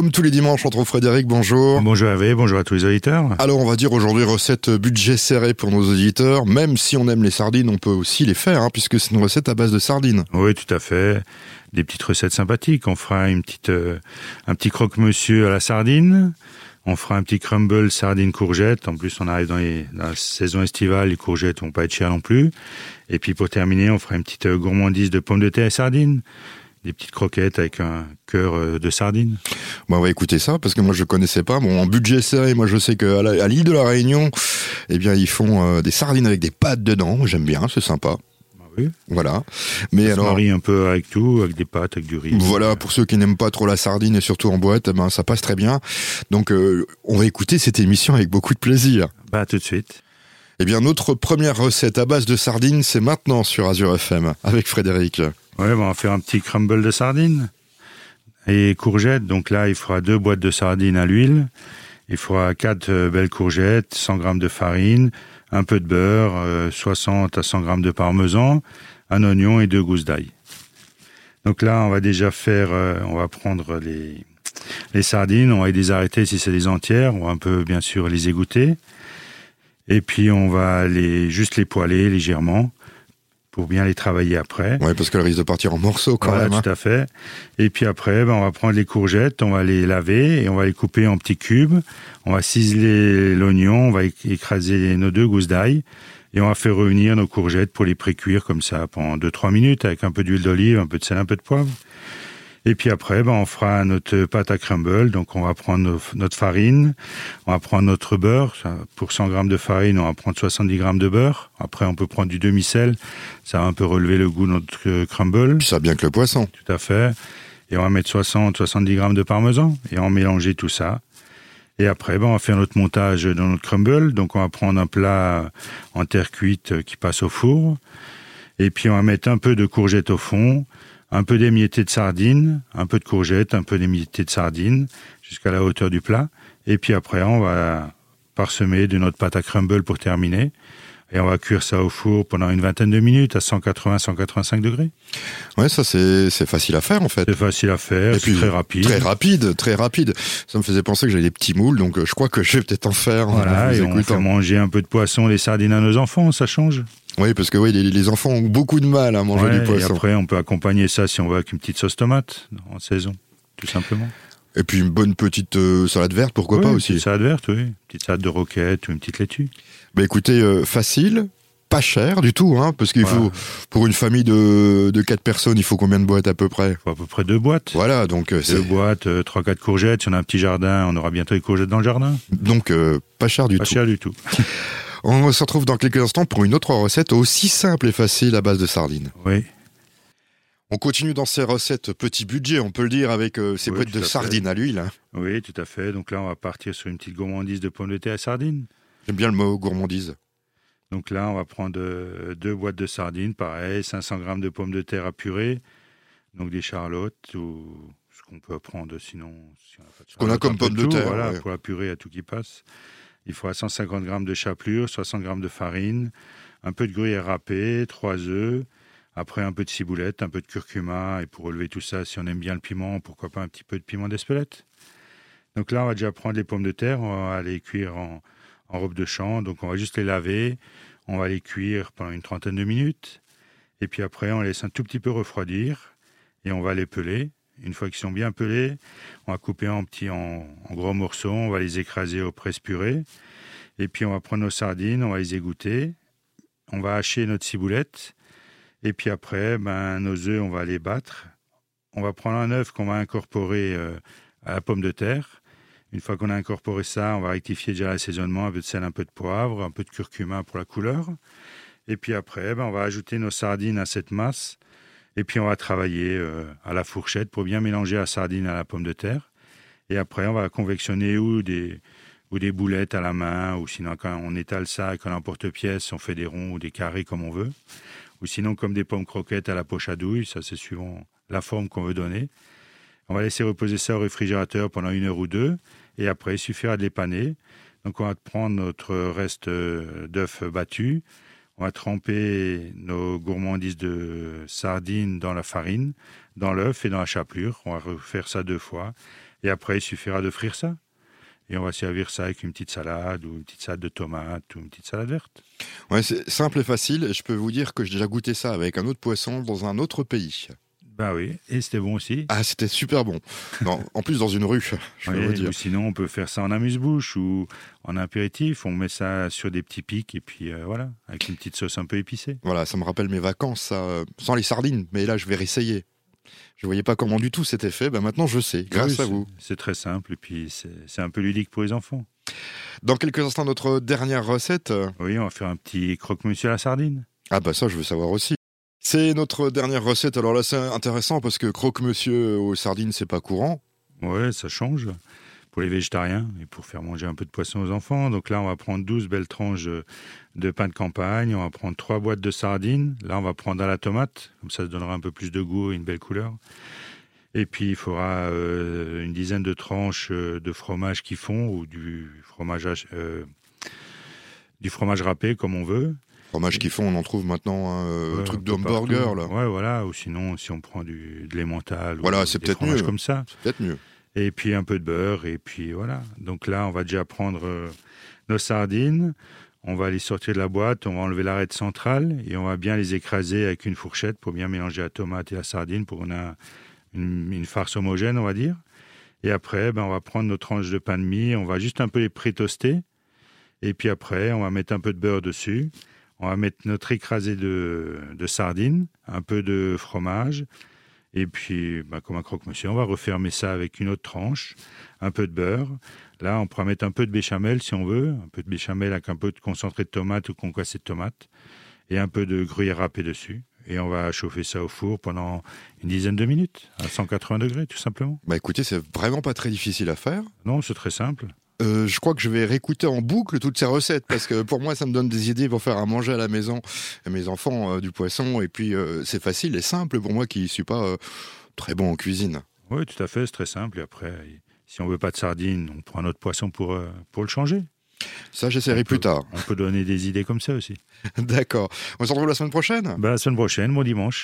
Comme tous les dimanches, on trouve Frédéric, bonjour. Bonjour Hervé, bonjour à tous les auditeurs. Alors on va dire aujourd'hui recette budget serré pour nos auditeurs. Même si on aime les sardines, on peut aussi les faire, hein, puisque c'est une recette à base de sardines. Oui, tout à fait. Des petites recettes sympathiques. On fera une petite, euh, un petit croque-monsieur à la sardine. On fera un petit crumble sardine courgette. En plus, on arrive dans, la saison estivale, les courgettes vont pas être chères non plus. Et puis pour terminer, on fera une petite euh, gourmandise de pommes de terre et sardines des petites croquettes avec un cœur euh, de sardines. Bon, on va écouter ça parce que moi je connaissais pas. Bon, en budget serré, moi je sais qu'à l'île de la Réunion, eh bien ils font euh, des sardines avec des pâtes dedans. J'aime bien, c'est sympa. Bah oui? Voilà. Mais ça alors. Se marie un peu avec tout, avec des pâtes, avec du riz. Voilà, pour ceux qui n'aiment pas trop la sardine et surtout en boîte, eh ben ça passe très bien. Donc euh, on va écouter cette émission avec beaucoup de plaisir. Bah tout de suite. Eh bien notre première recette à base de sardines, c'est maintenant sur Azure FM avec Frédéric. Ouais, on va faire un petit crumble de sardines et courgettes. Donc là, il faudra deux boîtes de sardines à l'huile. Il faudra quatre euh, belles courgettes, 100 grammes de farine, un peu de beurre, 60 euh, à 100 grammes de parmesan, un oignon et deux gousses d'ail. Donc là, on va déjà faire, euh, on va prendre les, les sardines, on va les arrêter si c'est des entières, on va un peu bien sûr les égoutter. Et puis on va les juste les poêler légèrement pour bien les travailler après. Oui, parce qu'elle risque de partir en morceaux quand même. Hein. tout à fait. Et puis après, ben, on va prendre les courgettes, on va les laver et on va les couper en petits cubes. On va ciseler l'oignon, on va écraser nos deux gousses d'ail et on va faire revenir nos courgettes pour les pré-cuire comme ça pendant 2-3 minutes avec un peu d'huile d'olive, un peu de sel, un peu de poivre. Et puis après, ben, on fera notre pâte à crumble. Donc, on va prendre notre farine, on va prendre notre beurre. Pour 100 grammes de farine, on va prendre 70 grammes de beurre. Après, on peut prendre du demi-sel. Ça va un peu relever le goût de notre euh, crumble. Puis ça bien que le poisson. Tout à fait. Et on va mettre 60, 70 grammes de parmesan. Et on va mélanger tout ça. Et après, ben, on va faire notre montage dans notre crumble. Donc, on va prendre un plat en terre cuite qui passe au four. Et puis, on va mettre un peu de courgette au fond un peu d'émietté de sardines, un peu de courgettes, un peu d'émietté de sardines, jusqu'à la hauteur du plat. Et puis après, on va parsemer de notre pâte à crumble pour terminer. Et on va cuire ça au four pendant une vingtaine de minutes à 180-185 degrés. Ouais, ça c'est facile à faire en fait. C'est facile à faire, c'est très rapide. Très rapide, très rapide. Ça me faisait penser que j'avais des petits moules, donc euh, je crois que je vais peut-être en faire. Voilà, et on fait manger un peu de poisson, des sardines à nos enfants, ça change. Oui, parce que oui, les, enfants ont beaucoup de mal à manger du poisson. Et après, on peut accompagner ça si on veut avec une petite sauce tomate en saison, tout simplement. Et puis une bonne petite euh, salade verte, pourquoi pas aussi. Une salade verte, oui. Une petite salade de roquette ou une petite laitue. Bah écoutez, euh, facile, pas cher du tout, hein, parce qu'il faut pour une famille de de quatre personnes, il faut combien de boîtes à peu près? À peu près deux boîtes. Voilà, donc euh, deux boîtes, trois quatre courgettes. Si on a un petit jardin, on aura bientôt les courgettes dans le jardin. Donc pas cher du tout. Pas cher du tout. on se retrouve dans quelques instants pour une autre recette aussi simple et facile à base de sardines. Oui. On continue dans ces recettes petit budget, on peut le dire, avec euh, ces boîtes de sardines à l'huile. Hein. Oui, tout à fait. Donc là, on va partir sur une petite gourmandise de pommes de terre à sardines. J'aime bien le mot gourmandise. Donc là, on va prendre euh, deux boîtes de sardines, pareil, 500 grammes de pommes de terre à purée, donc des charlottes ou ce qu'on peut prendre sinon. Si on a pas de ce qu'on a comme pommes de terre. Voilà, pour la purée à tout qui passe. Il faudra 150 grammes de chapelure, 60 grammes de farine, un peu de gruyère râpée, trois œufs, après, un peu de ciboulette, un peu de curcuma, et pour relever tout ça, si on aime bien le piment, pourquoi pas un petit peu de piment d'Espelette. Donc là, on va déjà prendre les pommes de terre, on va les cuire en, robe de champ. Donc on va juste les laver, on va les cuire pendant une trentaine de minutes. Et puis après, on laisse un tout petit peu refroidir et on va les peler. Une fois qu'ils sont bien pelés, on va couper en petits, en, gros morceaux, on va les écraser au presse purée. Et puis on va prendre nos sardines, on va les égoutter. On va hacher notre ciboulette et puis après, ben, nos œufs, on va les battre. On va prendre un œuf qu'on va incorporer euh, à la pomme de terre. Une fois qu'on a incorporé ça, on va rectifier déjà l'assaisonnement, un peu de sel, un peu de poivre, un peu de curcuma pour la couleur. Et puis après, ben, on va ajouter nos sardines à cette masse. Et puis on va travailler euh, à la fourchette pour bien mélanger la sardine à la pomme de terre. Et après, on va convectionner ou des, ou des boulettes à la main, ou sinon quand on étale ça avec un emporte-pièce, on fait des ronds ou des carrés comme on veut ou sinon comme des pommes croquettes à la poche à douille, ça c'est suivant la forme qu'on veut donner. On va laisser reposer ça au réfrigérateur pendant une heure ou deux, et après il suffira de les paner. Donc on va prendre notre reste d'œufs battus, on va tremper nos gourmandises de sardines dans la farine, dans l'œuf et dans la chapelure. On va refaire ça deux fois. Et après, il suffira de frire ça. Et on va servir ça avec une petite salade ou une petite salade de tomates ou une petite salade verte. Ouais, c'est simple et facile. Je peux vous dire que j'ai déjà goûté ça avec un autre poisson dans un autre pays. Bah oui, et c'était bon aussi. Ah, c'était super bon. Non, en plus, dans une rue, je vous dire. Ou sinon, on peut faire ça en amuse-bouche ou en apéritif. On met ça sur des petits pics et puis euh, voilà, avec une petite sauce un peu épicée. Voilà, ça me rappelle mes vacances, ça, euh, sans les sardines. Mais là, je vais réessayer. Je voyais pas comment du tout c'était fait. Ben maintenant, je sais, grâce Oui, à vous. C'est très simple et puis c'est un peu ludique pour les enfants. Dans quelques instants, notre dernière recette. Oui, on va faire un petit croque-monsieur à la sardine. Ah bah ça, je veux savoir aussi. C'est notre dernière recette. Alors là, c'est intéressant parce que croque-monsieur aux sardines, c'est pas courant. Ouais, ça change pour les végétariens et pour faire manger un peu de poisson aux enfants. Donc là, on va prendre 12 belles tranches de pain de campagne. On va prendre trois boîtes de sardines. Là, on va prendre à la tomate. Comme ça, ça donnera un peu plus de goût et une belle couleur. Et puis, il faudra euh, une dizaine de tranches euh, de fromage qui fond ou du fromage, euh, du fromage râpé, comme on veut. Fromage qui font, on en trouve maintenant un euh, Ouais, truc d'hamburger là. Ouais, voilà. Ou sinon, si on prend du, de l'emmental. Voilà, c'est peut-être mieux. comme ça. C'est peut-être mieux. et puis un peu de beurre, et puis voilà. Donc là, on va déjà prendre euh, nos sardines, on va les sortir de la boîte, on va enlever l'arête centrale, et on va bien les écraser avec une fourchette pour bien mélanger la tomate et la sardine pour qu'on ait une, une farce homogène, on va dire. Et après, ben, on va prendre nos tranches de pain de mie, on va juste un peu les pré-toaster, et puis après, on va mettre un peu de beurre dessus, on va mettre notre écrasé de, de sardines, un peu de fromage, et puis, bah, comme un croque-monsieur, on va refermer ça avec une autre tranche, un peu de beurre. Là, on pourra mettre un peu de béchamel si on veut, un peu de béchamel avec un peu de concentré de tomate ou concassé de tomate, et un peu de gruyère râpée dessus. Et on va chauffer ça au four pendant une dizaine de minutes, à 180 degrés, tout simplement. Bah écoutez, c'est vraiment pas très difficile à faire. Non, c'est très simple. Euh, je crois que je vais réécouter en boucle toutes ces recettes parce que pour moi, ça me donne des idées pour faire à manger à la maison à mes enfants euh, du poisson. Et puis, euh, c'est facile et simple pour moi qui suis pas très bon en cuisine. Oui, tout à fait, c'est très simple. Et après, si on veut pas de sardines, on prend un autre poisson pour, pour le changer. Ça, j'essaierai plus tard. On peut donner des idées comme ça aussi. D'accord. On se retrouve la semaine prochaine? Bah, la semaine prochaine, bon dimanche.